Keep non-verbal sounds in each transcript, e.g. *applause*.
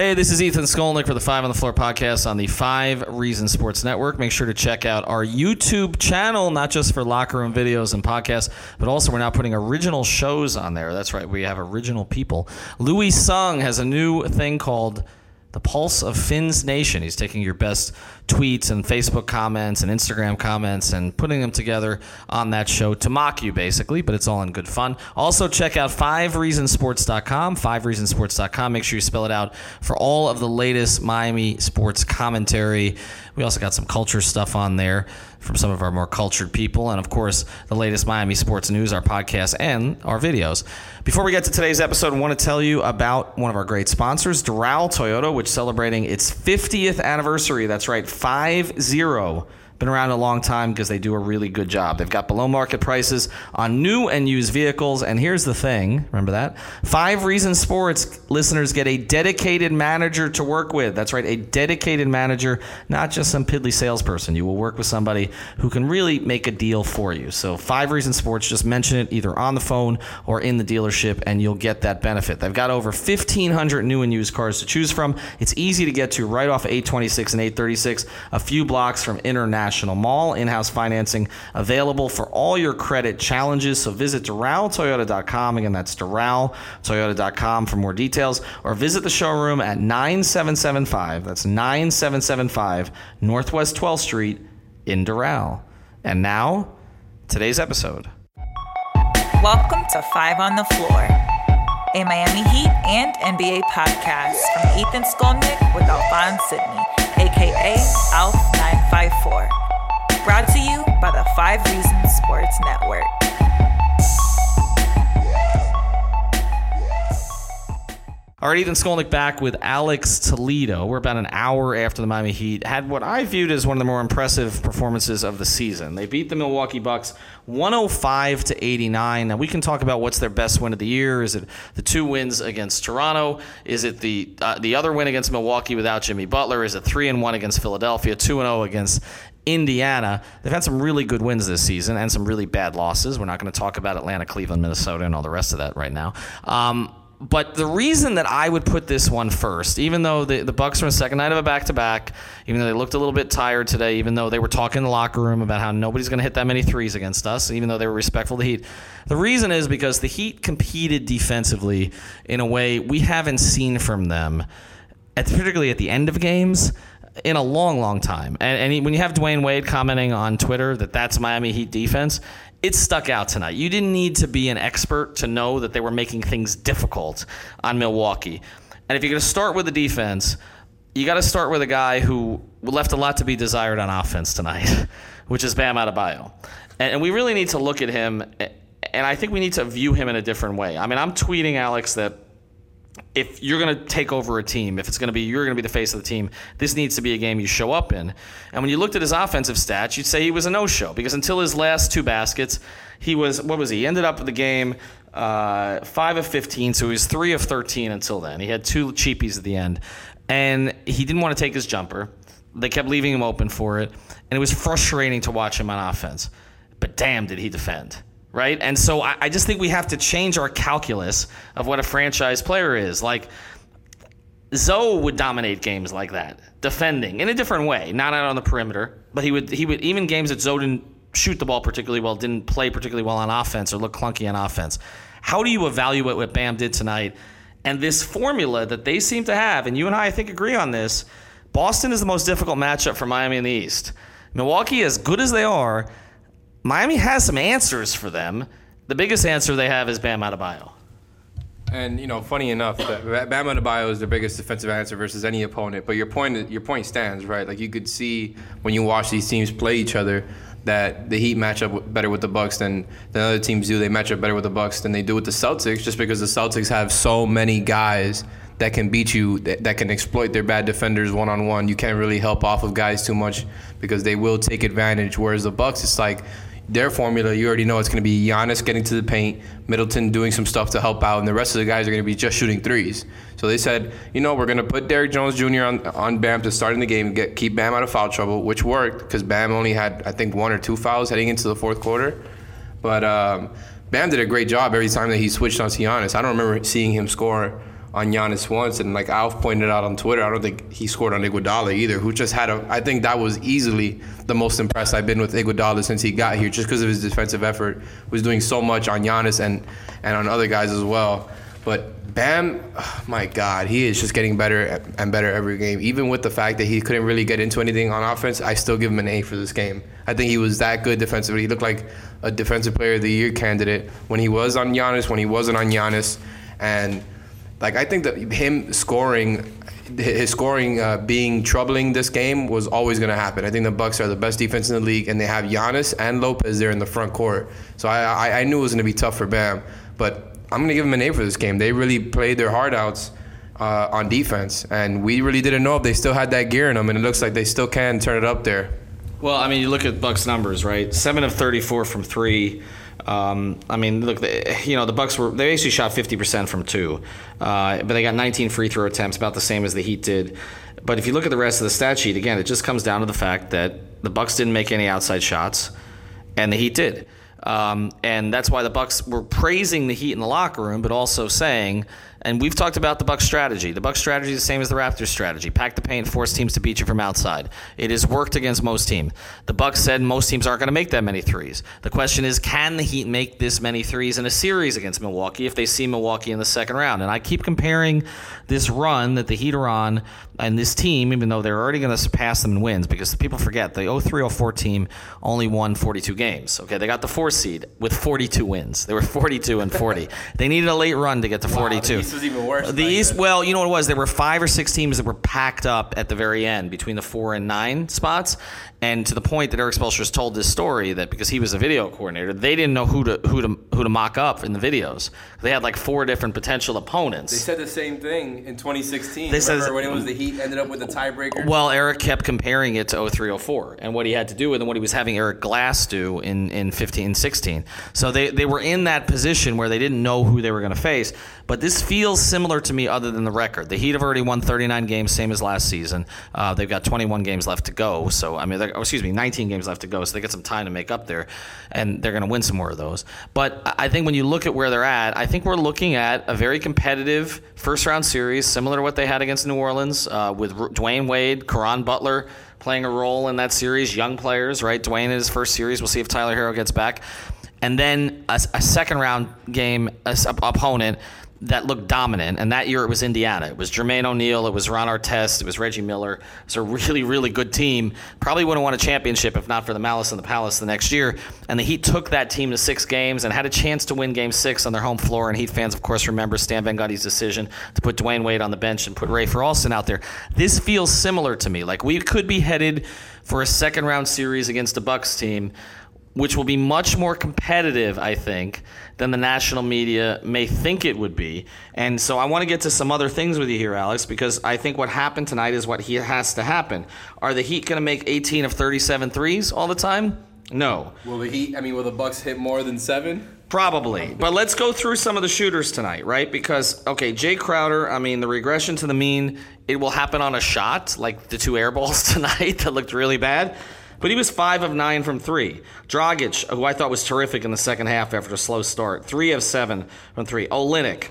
Hey, this is Ethan Skolnick for the Five on the Floor podcast on the Five Reason Sports Network. Make sure to check out our YouTube channel, not just for locker room videos and podcasts, but also we're now putting original shows on there. That's right, we have original people. Louis Sung has a new thing called the Pulse of Fins Nation. He's taking your best tweets and Facebook comments and Instagram comments and putting them together on that show to mock you, basically, but it's all in good fun. Also, check out 5reasonsports.com, 5reasonsports.com. Make sure you spell it out for all of the latest Miami sports commentary. We also got some culture stuff on there from some of our more cultured people, and of course, the latest Miami sports news, our podcast, and our videos. Before we get to today's episode, I want to tell you about one of our great sponsors, Doral Toyota, which is celebrating its 50th anniversary. That's right, 5 0 been around a long time because they do a really good job. They've got below market prices on new and used vehicles. And here's the thing remember that? Five Reasons Sports listeners get a dedicated manager to work with. That's right, a dedicated manager, not just some piddly salesperson. You will work with somebody who can really make a deal for you. So, Five Reasons Sports, just mention it either on the phone or in the dealership, and you'll get that benefit. They've got over 1,500 new and used cars to choose from. It's easy to get to right off 826 and 836, a few blocks from International. Mall. In house financing available for all your credit challenges. So visit DoralToyota.com. Again, that's DoralToyota.com for more details. Or visit the showroom at 9775. That's 9775 Northwest 12th Street in Doral. And now, today's episode. Welcome to Five on the Floor, a Miami Heat and NBA podcast from Ethan Skolnick with Alphonse Sidney, aka Alf954. Brought to you by the Five Reasons Sports Network. All right, Ethan Skolnick back with Alex Toledo. We're about an hour after the Miami Heat had what I viewed as one of the more impressive performances of the season. They beat the Milwaukee Bucks 105 to 89. Now we can talk about what's their best win of the year. Is it the two wins against Toronto? Is it the uh, the other win against Milwaukee without Jimmy Butler? Is it three and one against Philadelphia, two and zero against Indiana. They've had some really good wins this season and some really bad losses. We're not going to talk about Atlanta, Cleveland, Minnesota, and all the rest of that right now. Um, but the reason that I would put this one first, even though the, the Bucks are on second night of a back to back, even though they looked a little bit tired today, even though they were talking in the locker room about how nobody's going to hit that many threes against us, even though they were respectful to the Heat, the reason is because the Heat competed defensively in a way we haven't seen from them, at, particularly at the end of games in a long, long time. And, and he, when you have Dwyane Wade commenting on Twitter that that's Miami Heat defense, it stuck out tonight. You didn't need to be an expert to know that they were making things difficult on Milwaukee. And if you're going to start with the defense, you got to start with a guy who left a lot to be desired on offense tonight, *laughs* which is Bam Adebayo. And, and we really need to look at him, and I think we need to view him in a different way. I mean, I'm tweeting Alex that if you're going to take over a team, if it's going to be you're going to be the face of the team, this needs to be a game you show up in. And when you looked at his offensive stats, you'd say he was a no-show because until his last two baskets, he was what was he? he ended up with the game uh, five of 15, so he was three of 13 until then. He had two cheapies at the end, and he didn't want to take his jumper. They kept leaving him open for it, and it was frustrating to watch him on offense. But damn, did he defend! Right? And so I, I, just think we have to change our calculus of what a franchise player is. Like Zo would dominate games like that, defending in a different way, not out on the perimeter, but he would he would even games that Zo didn't shoot the ball particularly well, didn't play particularly well on offense or look clunky on offense. How do you evaluate what Bam did tonight? And this formula that they seem to have, and you and I, I think, agree on this. Boston is the most difficult matchup for Miami in the East. Milwaukee, as good as they are, Miami has some answers for them. The biggest answer they have is Bam Adebayo. And you know, funny enough, Bam Adebayo is the biggest defensive answer versus any opponent. But your point, your point stands, right? Like you could see when you watch these teams play each other that the Heat match up better with the Bucks than, than other teams do. They match up better with the Bucks than they do with the Celtics, just because the Celtics have so many guys that can beat you, that, that can exploit their bad defenders one on one. You can't really help off of guys too much because they will take advantage. Whereas the Bucks, it's like their formula, you already know it's going to be Giannis getting to the paint, Middleton doing some stuff to help out, and the rest of the guys are going to be just shooting threes. So they said, you know, we're going to put Derrick Jones Jr. on on Bam to start in the game, get keep Bam out of foul trouble, which worked because Bam only had I think one or two fouls heading into the fourth quarter. But um, Bam did a great job every time that he switched on Giannis. I don't remember seeing him score on Giannis once, and like Alf pointed out on Twitter, I don't think he scored on Iguodala either, who just had a. I think that was easily the most impressed I've been with Iguodala since he got here, just because of his defensive effort. Was doing so much on Giannis and and on other guys as well. But Bam, oh my God, he is just getting better and better every game. Even with the fact that he couldn't really get into anything on offense, I still give him an A for this game. I think he was that good defensively. He looked like a defensive player of the year candidate when he was on Giannis, when he wasn't on Giannis, and like I think that him scoring, his scoring uh, being troubling this game was always going to happen. I think the Bucks are the best defense in the league, and they have Giannis and Lopez there in the front court. So I, I, I knew it was going to be tough for Bam, but I'm going to give him an A for this game. They really played their heart outs. Uh, on defense, and we really didn't know if they still had that gear in them, and it looks like they still can turn it up there. Well, I mean, you look at Bucks numbers, right? Seven of 34 from three. Um, I mean, look, they, you know, the Bucks were they basically shot 50% from two, uh, but they got 19 free throw attempts, about the same as the Heat did. But if you look at the rest of the stat sheet, again, it just comes down to the fact that the Bucks didn't make any outside shots, and the Heat did. Um, and that's why the Bucks were praising the Heat in the locker room, but also saying and we've talked about the Bucks strategy. The Bucks strategy is the same as the Raptors strategy. Pack the paint, force teams to beat you from outside. It has worked against most teams. The Bucks said most teams aren't going to make that many threes. The question is, can the Heat make this many threes in a series against Milwaukee if they see Milwaukee in the second round? And I keep comparing this run that the Heat are on and this team, even though they're already going to surpass them in wins, because people forget the 03-04 team only won 42 games. Okay, they got the four seed with 42 wins. They were 42 and 40. *laughs* they needed a late run to get to wow, 42 was even worse. The East, well, you know what it was? There were five or six teams that were packed up at the very end between the four and nine spots, and to the point that Erik Spoelstra told this story that because he was a video coordinator, they didn't know who to who to who to mock up in the videos. They had like four different potential opponents. They said the same thing in 2016. They Remember said when it was the Heat ended up with a tiebreaker. Well, Erik kept comparing it to 0304 and what he had to do with and what he was having Eric Glass do in in 15 16. So they they were in that position where they didn't know who they were going to face. But this feels similar to me, other than the record. The Heat have already won 39 games, same as last season. Uh, they've got 21 games left to go. So I mean, oh, excuse me, 19 games left to go. So they get some time to make up there, and they're going to win some more of those. But I think when you look at where they're at, I think we're looking at a very competitive first round series, similar to what they had against New Orleans, uh, with Dwyane Wade, Caron Butler playing a role in that series. Young players, right? Dwyane in his first series. We'll see if Tyler Herro gets back. And then a, a second round game a, a opponent that looked dominant. And that year it was Indiana. It was Jermaine O'Neal. It was Ron Artest. It was Reggie Miller. It was a really, really good team. Probably would have won a championship if not for the Malice in the Palace the next year. And the Heat took that team to six games and had a chance to win game six on their home floor. And Heat fans, of course, remember Stan Van Gundy's decision to put Dwyane Wade on the bench and put Rafer Alston out there. This feels similar to me. Like we could be headed for a second round series against a Bucks team which will be much more competitive, I think, than the national media may think it would be. And so I want to get to some other things with you here, Alex, because I think what happened tonight is what he has to happen. Are the Heat going to make 18 of 37 threes all the time? No. Will the Heat? I mean, will the Bucks hit more than seven? Probably. But let's go through some of the shooters tonight, right? Because, okay, Jay Crowder, I mean, the regression to the mean, it will happen on a shot, like the two air balls *laughs* tonight that looked really bad. But he was five of nine from three. Dragic, who I thought was terrific in the second half after a slow start, three of seven from three. Olynyk,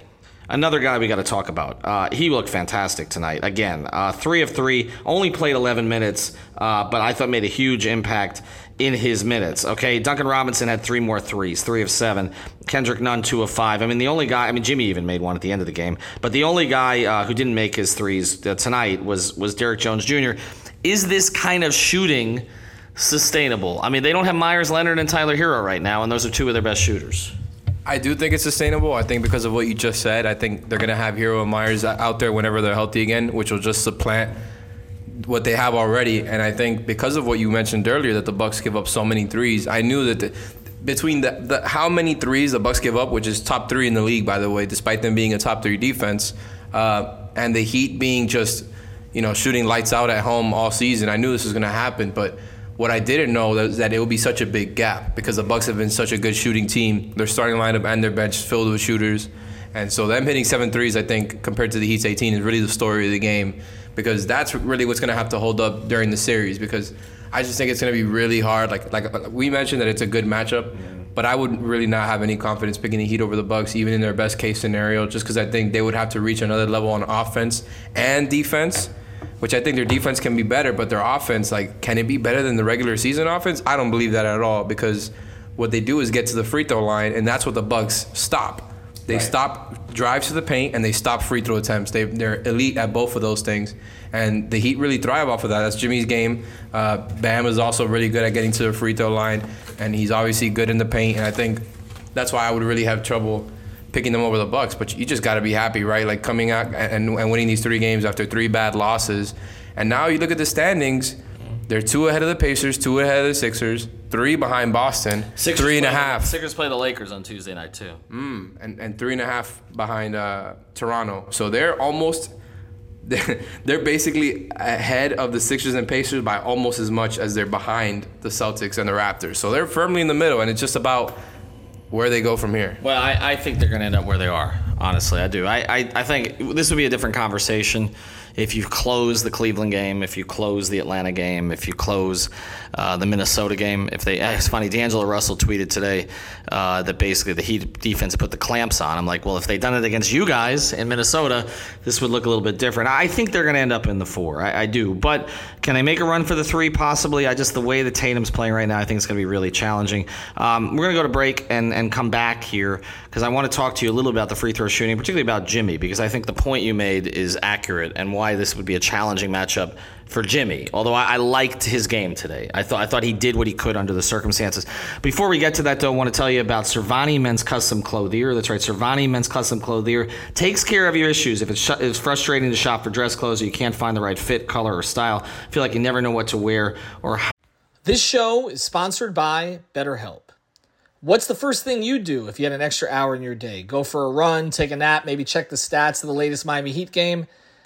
another guy we got to talk about. Uh, he looked fantastic tonight. Again, uh, three of three, only played 11 minutes, uh, but I thought made a huge impact in his minutes. Okay, Duncan Robinson had three more threes, three of seven. Kendrick Nunn, two of five. I mean, the only guy. I mean, Jimmy even made one at the end of the game, but the only guy uh, who didn't make his threes uh, tonight was was Derrick Jones Jr. Is this kind of shooting? Sustainable. I mean, they don't have Meyers Leonard and Tyler Herro right now, and those are two of their best shooters. I do think it's sustainable. I think because of what you just said, I think they're going to have Herro and Meyers out there whenever they're healthy again, which will just supplant what they have already. And I think because of what you mentioned earlier, that the Bucks give up so many threes, I knew that the, between the, the how many threes the Bucks give up, which is top three in the league, by the way, despite them being a top three defense, uh, and the Heat being just you know shooting lights out at home all season, I knew this was going to happen, but what I didn't know was that it would be such a big gap because the Bucks have been such a good shooting team. Their starting lineup and their bench filled with shooters. And so them hitting seven threes, I think, compared to the Heat's 18 is really the story of the game because that's really what's going to have to hold up during the series because I just think it's going to be really hard. Like like we mentioned that it's a good matchup, but I would really not have any confidence picking the Heat over the Bucks even in their best case scenario just because I think they would have to reach another level on offense and defense which I think their defense can be better, but their offense, like, can it be better than the regular season offense? I don't believe that at all because what they do is get to the free throw line, and that's what the Bucks stop. They right. stop drives to the paint and they stop free throw attempts. They, they're elite at both of those things, and the Heat really thrive off of that. That's Jimmy's game. Uh, Bam is also really good at getting to the free throw line, and he's obviously good in the paint. And I think that's why I would really have trouble picking them over the Bucks, but you just got to be happy, right? Like coming out and, and winning these three games after three bad losses, and now you look at the standings. They're two ahead of the Pacers, two ahead of the Sixers, three behind Boston, Sixers three and a half. Sixers play the Lakers on Tuesday night too. Mm, and and three and a half behind uh, Toronto. So they're almost. *laughs* They're basically ahead of the Sixers and Pacers by almost as much as they're behind the Celtics and the Raptors. So they're firmly in the middle, and it's just about where they go from here. Well, I, I think they're going to end up where they are. Honestly, I do. I, I, I think this would be a different conversation if you close the Cleveland game, if you close the Atlanta game, if you close uh, the Minnesota game, if they, it's funny, D'Angelo Russell tweeted today uh, that basically the Heat defense put the clamps on. I'm like, well, if they'd done it against you guys in Minnesota, this would look a little bit different. I think they're going to end up in the four. I, I, do. But can they make a run for the three? Possibly. I just, the way the Tatum's playing right now, I think it's going to be really challenging. Um, we're going to go to break and, and come back here because I want to talk to you a little about the free throw shooting, particularly about Jimmy, because I think the point you made is accurate and why this would be a challenging matchup for Jimmy. Although I, I, liked his game today, I thought I thought he did what he could under the circumstances. Before we get to that, though, I want to tell you about Sirvanti Men's Custom Clothier. That's right, Sirvanti Men's Custom Clothier takes care of your issues. If it's, sh- it's frustrating to shop for dress clothes or you can't find the right fit, color, or style, feel like you never know what to wear or. How- this show is sponsored by BetterHelp. What's the first thing you do if you had an extra hour in your day? Go for a run, take a nap, maybe check the stats of the latest Miami Heat game?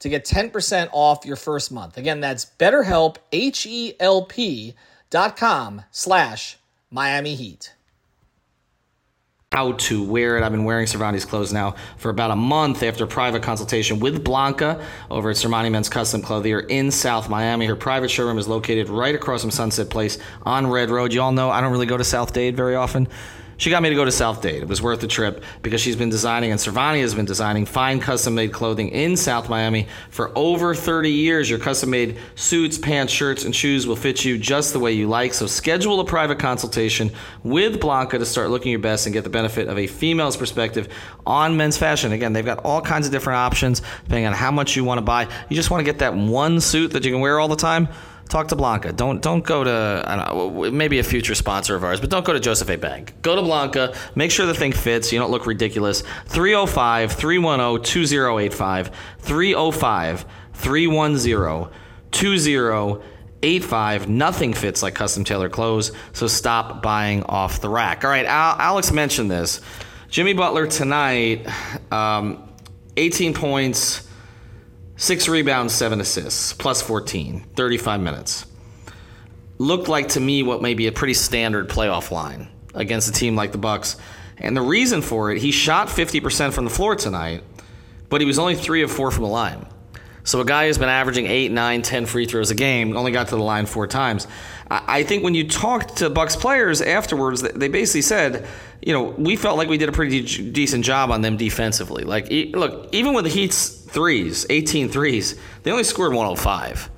to get 10% off your first month. Again, that's betterhelp, H-E-L-P dot com slash Miami Heat. how to wear it. I've been wearing Sirvanti clothes now for about a month after a private consultation with Blanca over at Sirvanti Men's Custom Clothier in South Miami. Her private showroom is located right across from Sunset Place on Red Road. You all know I don't really go to South Dade very often. She got me to go to South Dade. It was worth the trip because she's been designing and Sirvanti has been designing fine custom made clothing in South Miami for over 30 years. Your custom made suits, pants, shirts, and shoes will fit you just the way you like. So schedule a private consultation with Blanca to start looking your best and get the benefit of a female's perspective on men's fashion. Again, they've got all kinds of different options depending on how much you want to buy. You just want to get that one suit that you can wear all the time talk to Blanca. Don't don't go to know, maybe a future sponsor of ours, but don't go to Joseph A. Bank. Go to Blanca. Make sure the thing fits. You don't look ridiculous. 305 310 2085. 305 310 2085. Nothing fits like custom tailored clothes, so stop buying off the rack. All right, Al- Alex mentioned this. Jimmy Butler tonight, um, 18 points. Six rebounds, seven assists, plus 14, 35 minutes. Looked like to me what may be a pretty standard playoff line against a team like the Bucks. And the reason for it, he shot 50% from the floor tonight, but he was only three of four from the line. So a guy who's been averaging eight, nine, ten free throws a game only got to the line four times. I think when you talked to Bucks players afterwards, they basically said, you know, we felt like we did a pretty decent job on them defensively. Like, look, even with the Heat's threes, 18 threes, they only scored 105.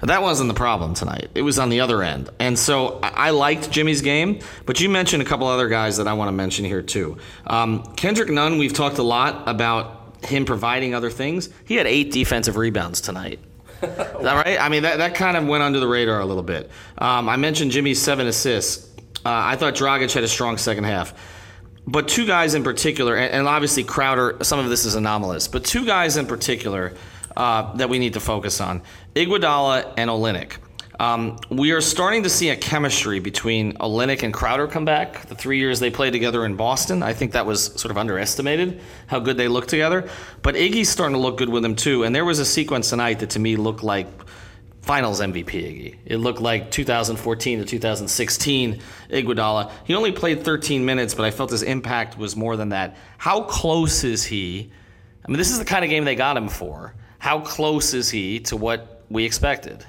That wasn't the problem tonight. It was on the other end. And so I liked Jimmy's game, but you mentioned a couple other guys that I want to mention here too. Um, Kendrick Nunn, we've talked a lot about him providing other things. He had eight defensive rebounds tonight. Is that right? I mean, that, that kind of went under the radar a little bit. Um, I mentioned Jimmy's seven assists. Uh, I thought Dragic had a strong second half. But two guys in particular, and obviously Crowder, some of this is anomalous, but two guys in particular uh, that we need to focus on Iguodala and Olynyk. Um, we are starting to see a chemistry between Olynyk and Crowder come back. The three years they played together in Boston, I think that was sort of underestimated how good they looked together. But Iggy's starting to look good with him too. And there was a sequence tonight that to me looked like Finals MVP Iggy. It looked like 2014 to 2016 Iguodala. He only played 13 minutes, but I felt his impact was more than that. How close is he? I mean, this is the kind of game they got him for. How close is he to what we expected?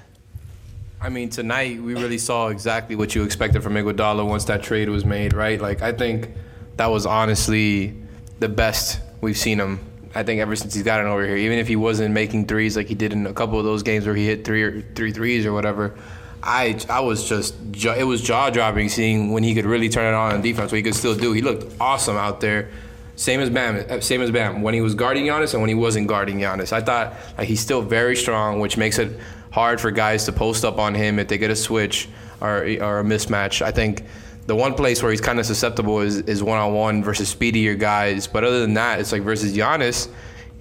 I mean, tonight we really saw exactly what you expected from Iguodala once that trade was made, right? Like, I think that was honestly the best we've seen him I think ever since he's gotten over here, even if he wasn't making threes like he did in a couple of those games where he hit three or three threes or whatever, I I was just it was jaw dropping seeing when he could really turn it on in defense. What he could still do. He looked awesome out there. Same as Bam, uh, same as Bam. When he was guarding Giannis and when he wasn't guarding Giannis, I thought like he's still very strong, which makes it hard for guys to post up on him if they get a switch or or a mismatch. I think the one place where he's kind of susceptible is is one on one versus speedier guys. But other than that, it's like versus Giannis.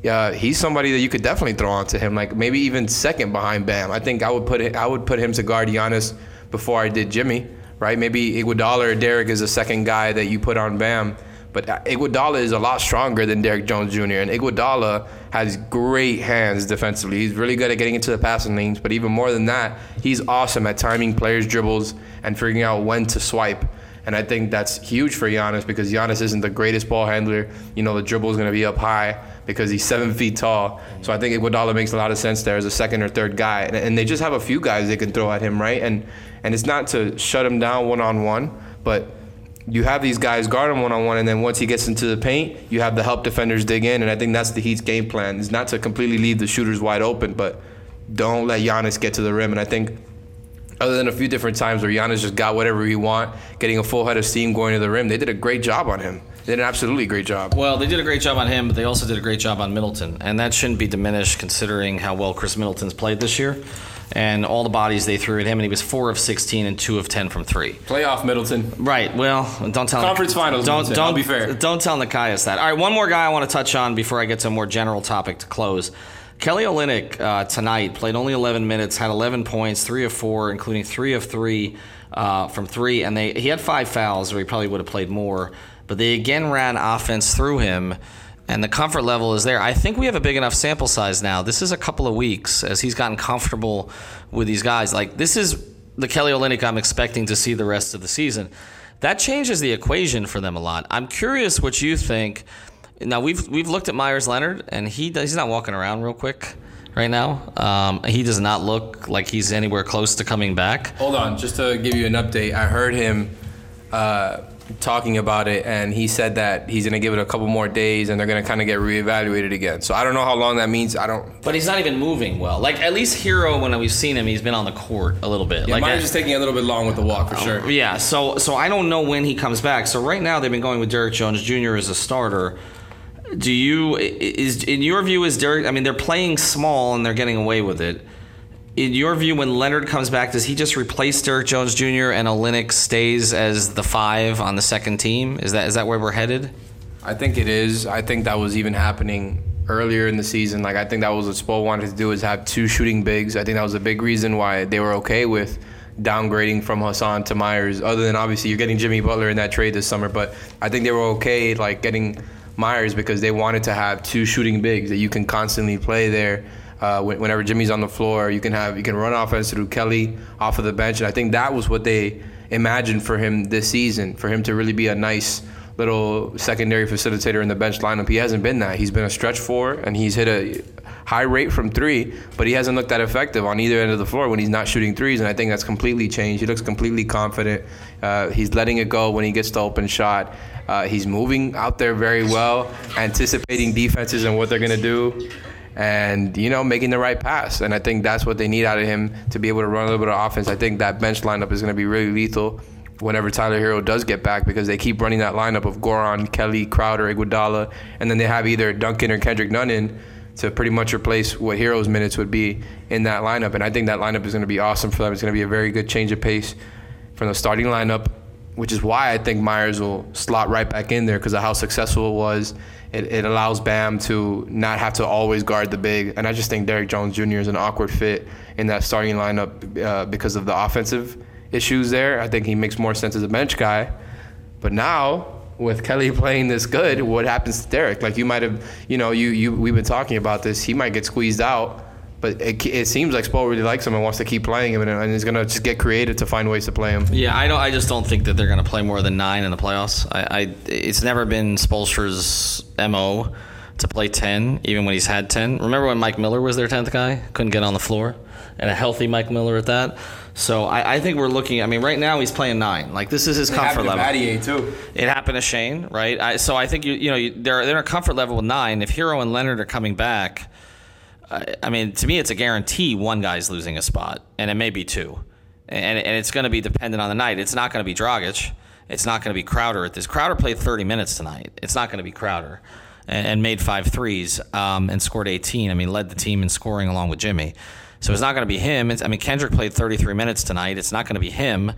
Yeah, he's somebody that you could definitely throw onto him, like maybe even second behind Bam. I think I would put it, I would put him to guard Giannis before I did Jimmy, right? Maybe Iguodala or Derrick is a second guy that you put on Bam. But Iguodala is a lot stronger than Derrick Jones Jr. and Iguodala has great hands defensively. He's really good at getting into the passing lanes, but even more than that, he's awesome at timing players' dribbles and figuring out when to swipe. And I think that's huge for Giannis because Giannis isn't the greatest ball handler. You know, the dribble is going to be up high because he's seven feet tall. So I think Iguodala makes a lot of sense there as a second or third guy. And, and they just have a few guys they can throw at him, right? And and it's not to shut him down one on one, but you have these guys guard him one on one, and then once he gets into the paint, you have the help defenders dig in. And I think that's the Heat's game plan: is not to completely leave the shooters wide open, but don't let Giannis get to the rim. And I think, other than a few different times where Giannis just got whatever he want, getting a full head of steam going to the rim, they did a great job on him. They did an absolutely great job. Well, they did a great job on him, but they also did a great job on Middleton, and that shouldn't be diminished considering how well Chris Middleton's played this year and all the bodies they threw at him, and he was four of sixteen and two of ten from three. Playoff Middleton. Right. Well, don't tell conference him, finals. Don't Middleton. don't I'll be fair. Don't tell Nekias that. All right. One more guy I want to touch on before I get to a more general topic to close. Kelly Olynyk uh, tonight played only 11 minutes, had 11 points, three of four, including three of three uh, from three, and they he had five fouls, or he probably would have played more. But they again ran offense through him and the comfort level is there. I think we have a big enough sample size now. This is a couple of weeks as he's gotten comfortable with these guys. Like this is the Kelly Olynyk I'm expecting to see the rest of the season. that changes the equation for them a lot. I'm curious what you think. Now we've we've looked at Meyers Leonard, and he he's not walking around real quick right now. Um, he does not look like he's anywhere close to coming back. Hold on, just to give you an update, I heard him uh, talking about it, and he said that he's gonna give it a couple more days, and they're gonna kind of get reevaluated again. So I don't know how long that means. I don't. But he's not even moving well. Like at least Herro, when we've seen him, he's been on the court a little bit. Yeah, like mine's just taking a little bit long with the walk for sure. Yeah, so so I don't know when he comes back. So right now they've been going with Derrick Jones Jr. as a starter. Do you is in your view is Derrick? I mean, they're playing small and they're getting away with it. In your view, when Leonard comes back, does he just replace Derrick Jones Jr. and Olynyk stays as the five on the second team? Is that is that where we're headed? I think it is. I think that was even happening earlier in the season. Like I think that was what Spo wanted to do is have two shooting bigs. I think that was a big reason why they were okay with downgrading from Hassan to Meyers. Other than obviously you're getting Jimmy Butler in that trade this summer, but I think they were okay like getting Meyers because they wanted to have two shooting bigs that you can constantly play there. Uh, whenever Jimmy's on the floor, you can have you can run offense through Kelly off of the bench, and I think that was what they imagined for him this season, for him to really be a nice little secondary facilitator in the bench lineup. He hasn't been that. He's been a stretch four, and he's hit a high rate from three, but he hasn't looked that effective on either end of the floor when he's not shooting threes. And I think that's completely changed. He looks completely confident. Uh, he's letting it go when he gets the open shot. Uh, he's moving out there very well, anticipating defenses and what they're going to do. And you know, making the right pass, and I think that's what they need out of him to be able to run a little bit of offense. I think that bench lineup is going to be really lethal whenever Tyler Herro does get back because they keep running that lineup of Goran, Kelly, Crowder, Iguodala, and then they have either Duncan or Kendrick Nunn in to pretty much replace what Herro's minutes would be in that lineup. And I think that lineup is going to be awesome for them. It's going to be a very good change of pace from the starting lineup, which is why I think Meyers will slot right back in there because of how successful it was. It, it allows Bam to not have to always guard the big. And I just think Derrick Jones Jr. is an awkward fit in that starting lineup uh, because of the offensive issues there. I think he makes more sense as a bench guy. But now, with Kelly *laughs* playing this good, what happens to Derrick? Like you might have, you know, you, you we've been talking about this. He might get squeezed out, but it, it seems like Spo really likes him and wants to keep playing him, and, and is gonna just get creative to find ways to play him. Yeah, I don't. I just don't think that they're going to play more than nine in the playoffs. I, I it's never been Spoelstra's mo to play ten, even when he's had ten. Remember when Mike Miller was their tenth guy, couldn't get on the floor, and a healthy Mike Miller at that. So I, I think we're looking. I mean, right now he's playing nine. Like this is his comfort level. too. It happened to Shane, right? I, so I think you you know you, they're they're in a comfort level with nine. If Herro and Leonard are coming back, I, mean to me it's a guarantee one guy's losing a spot, and it may be two, and and it's going to be dependent on the night. It's not going to be Dragic. It's not going to be Crowder at this. Crowder played 30 minutes tonight. It's not going to be Crowder, and, and made five threes um, and scored 18. I mean, led the team in scoring along with Jimmy. So it's not going to be him. It's, I mean, Kendrick played 33 minutes tonight. It's not going to be him.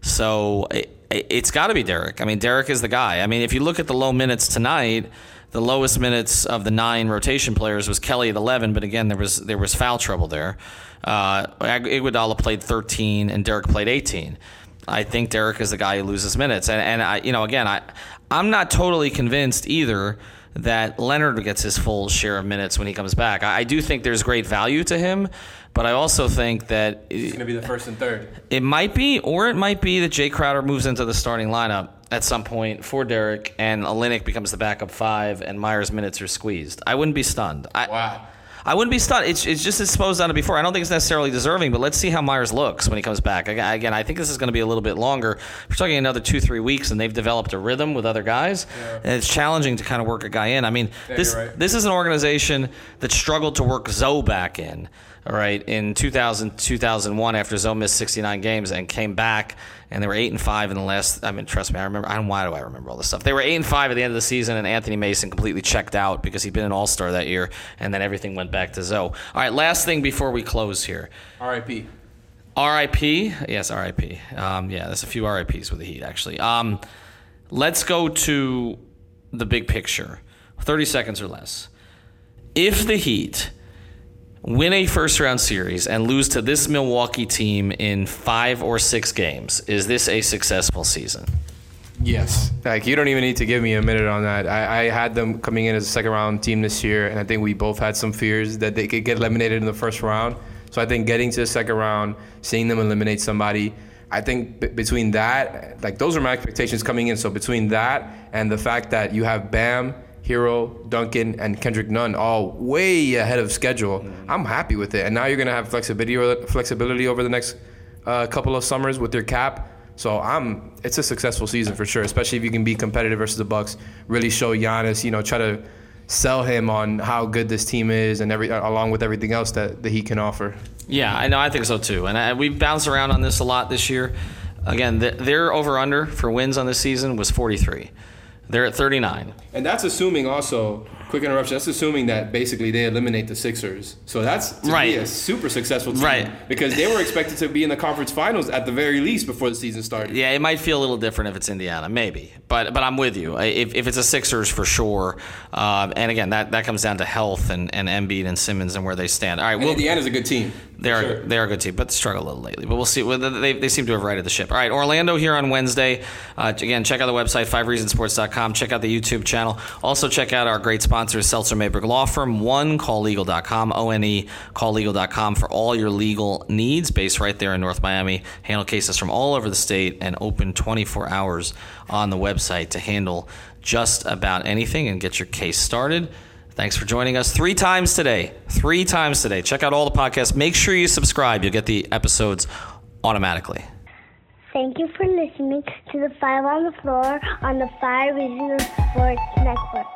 So it, it, it's got to be Derrick. I mean, Derrick is the guy. I mean, if you look at the low minutes tonight, the lowest minutes of the nine rotation players was Kelly at 11, but again, there was there was foul trouble there. Uh, Iguodala played 13 and Derrick played 18. I think Derrick is the guy who loses minutes, and and I, you know, again, I I'm not totally convinced either that Leonard gets his full share of minutes when he comes back. I, I do think there's great value to him, but I also think that He's gonna be the first and third. it might be, or it might be that Jay Crowder moves into the starting lineup at some point for Derrick, and Olynyk becomes the backup five, and Meyers' minutes are squeezed. I wouldn't be stunned. I, Wow. I wouldn't be stunned. It's, it's just as Spo's done it before. I don't think it's necessarily deserving, but let's see how Meyers looks when he comes back. Again, I think this is going to be a little bit longer. We're talking another two, three weeks, and they've developed a rhythm with other guys, and it's challenging to kind of work a guy in. I mean, this right. this is an organization that struggled to work Zo back in. All right, in 2000, 2001, after Zo missed 69 games and came back, and they were eight and five in the last. I mean, trust me, I remember. I don't. Why do I remember all this stuff? They were eight and five at the end of the season, and Anthony Mason completely checked out because he'd been an All Star that year, and then everything went back to Zo. All right, last thing before we close here. R.I.P. R.I.P. Yes, R.I.P. Um, yeah, there's a few R.I.P.s with the Heat actually. Um, let's go to the big picture. Thirty seconds or less. If the Heat win a first round series and lose to this Milwaukee team in five or six games, is this a successful season? Yes. Like you don't even need to give me a minute on that. I, I had them coming in as a second round team this year, and I think we both had some fears that they could get eliminated in the first round. So I think getting to the second round, seeing them eliminate somebody I think b- between that, like those are my expectations coming in. So between that and the fact that you have Bam, Herro, Duncan, and Kendrick Nunn all way ahead of schedule, I'm happy with it. And now you're gonna have flexibility flexibility over the next uh, couple of summers with your cap. So I'm, it's a successful season for sure, especially if you can be competitive versus the Bucks. Really show Giannis, you know, try to sell him on how good this team is and every along with everything else that, that he can offer. Yeah, I know. I think so too. And I, we've bounced around on this a lot this year. Again, the, their over under for wins on this season was 43. They're at 39. And that's assuming also, quick interruption, that's assuming that basically they eliminate the Sixers. So that's to Right. be a super successful team. Right. Because they were expected to be in the conference finals at the very least before the season started. Yeah, it might feel a little different if it's Indiana, maybe. But but I'm with you. If, if it's a Sixers for sure, uh, and again that, that comes down to health and, and Embiid and Simmons and where they stand. All right, we'll, Indiana's a good team. They're Sure. they're a good team, but struggle a little lately. But we'll see. They, they seem to have righted the ship. All right, Orlando here on Wednesday. Uh, again, check out the website fivereasonsports.com. Check out the YouTube channel. Also check out our great sponsors, Seltzer Mayberg Law Firm. One calllegal.com. O N E calllegal.com for all your legal needs. Based right there in North Miami. Handle cases from all over the state and open 24 hours on the website to handle just about anything and get your case started. Thanks for joining us three times today. Three times today. Check out all the podcasts. Make sure you subscribe. You'll get the episodes automatically. Thank you for listening to the Five on the Floor on the Five Regional Sports Network.